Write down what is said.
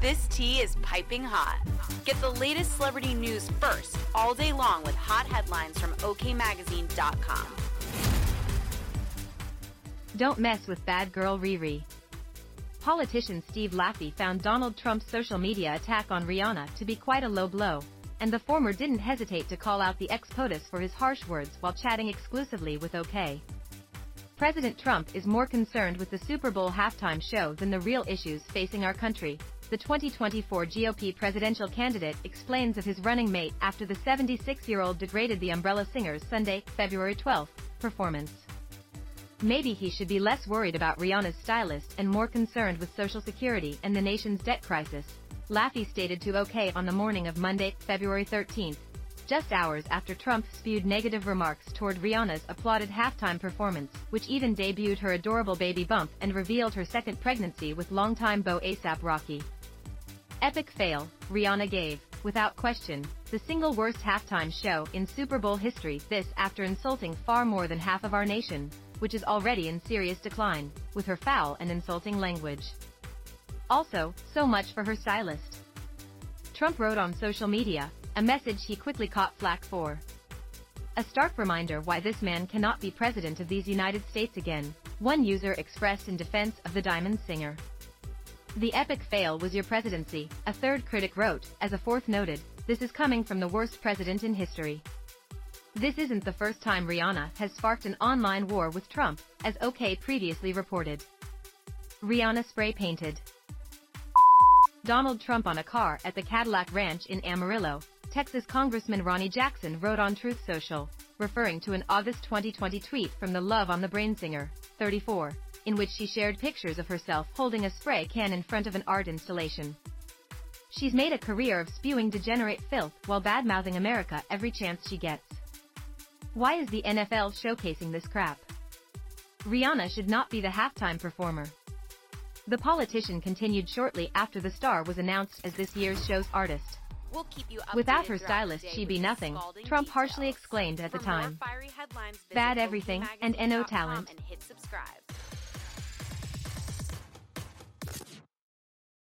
This tea is piping hot. Get the latest celebrity news first all day long with hot headlines from OKMagazine.com. Don't mess with bad girl Riri. Politician Steve Laffey found Donald Trump's social media attack on Rihanna to be quite a low blow, and the former didn't hesitate to call out the ex-POTUS for his harsh words while chatting exclusively with OK. President Trump is more concerned with the Super Bowl halftime show than the real issues facing our country, the 2024 GOP presidential candidate explains of his running mate after the 76-year-old degraded the Umbrella Singers Sunday, February 12, performance. Maybe he should be less worried about Rihanna's stylist and more concerned with Social Security and the nation's debt crisis, Laffey stated to OK on the morning of Monday, February 13, just hours after Trump spewed negative remarks toward Rihanna's applauded halftime performance, which even debuted her adorable baby bump and revealed her second pregnancy with longtime beau ASAP Rocky. Epic fail, Rihanna gave, without question, the single worst halftime show in Super Bowl history this after insulting far more than half of our nation, which is already in serious decline, with her foul and insulting language. Also, so much for her stylist. Trump wrote on social media, a message he quickly caught flack for. A stark reminder why this man cannot be president of these United States again, one user expressed in defense of the Diamond singer. The epic fail was your presidency, a third critic wrote, as a fourth noted, this is coming from the worst president in history. This isn't the first time Rihanna has sparked an online war with Trump, as OK previously reported. Rihanna spray painted Donald Trump on a car at the Cadillac Ranch in Amarillo, Texas Congressman Ronny Jackson wrote on Truth Social, referring to an August 2020 tweet from the Love on the Brain singer, 34, in which she shared pictures of herself holding a spray can in front of an art installation. She's made a career of spewing degenerate filth while bad-mouthing America every chance she gets. Why is the NFL showcasing this crap? Rihanna should not be the halftime performer. The politician continued shortly after the star was announced as this year's show's artist. We'll keep you Without her stylist she'd be nothing, Trump harshly exclaimed at the time. Bad everything, and NO talent. and.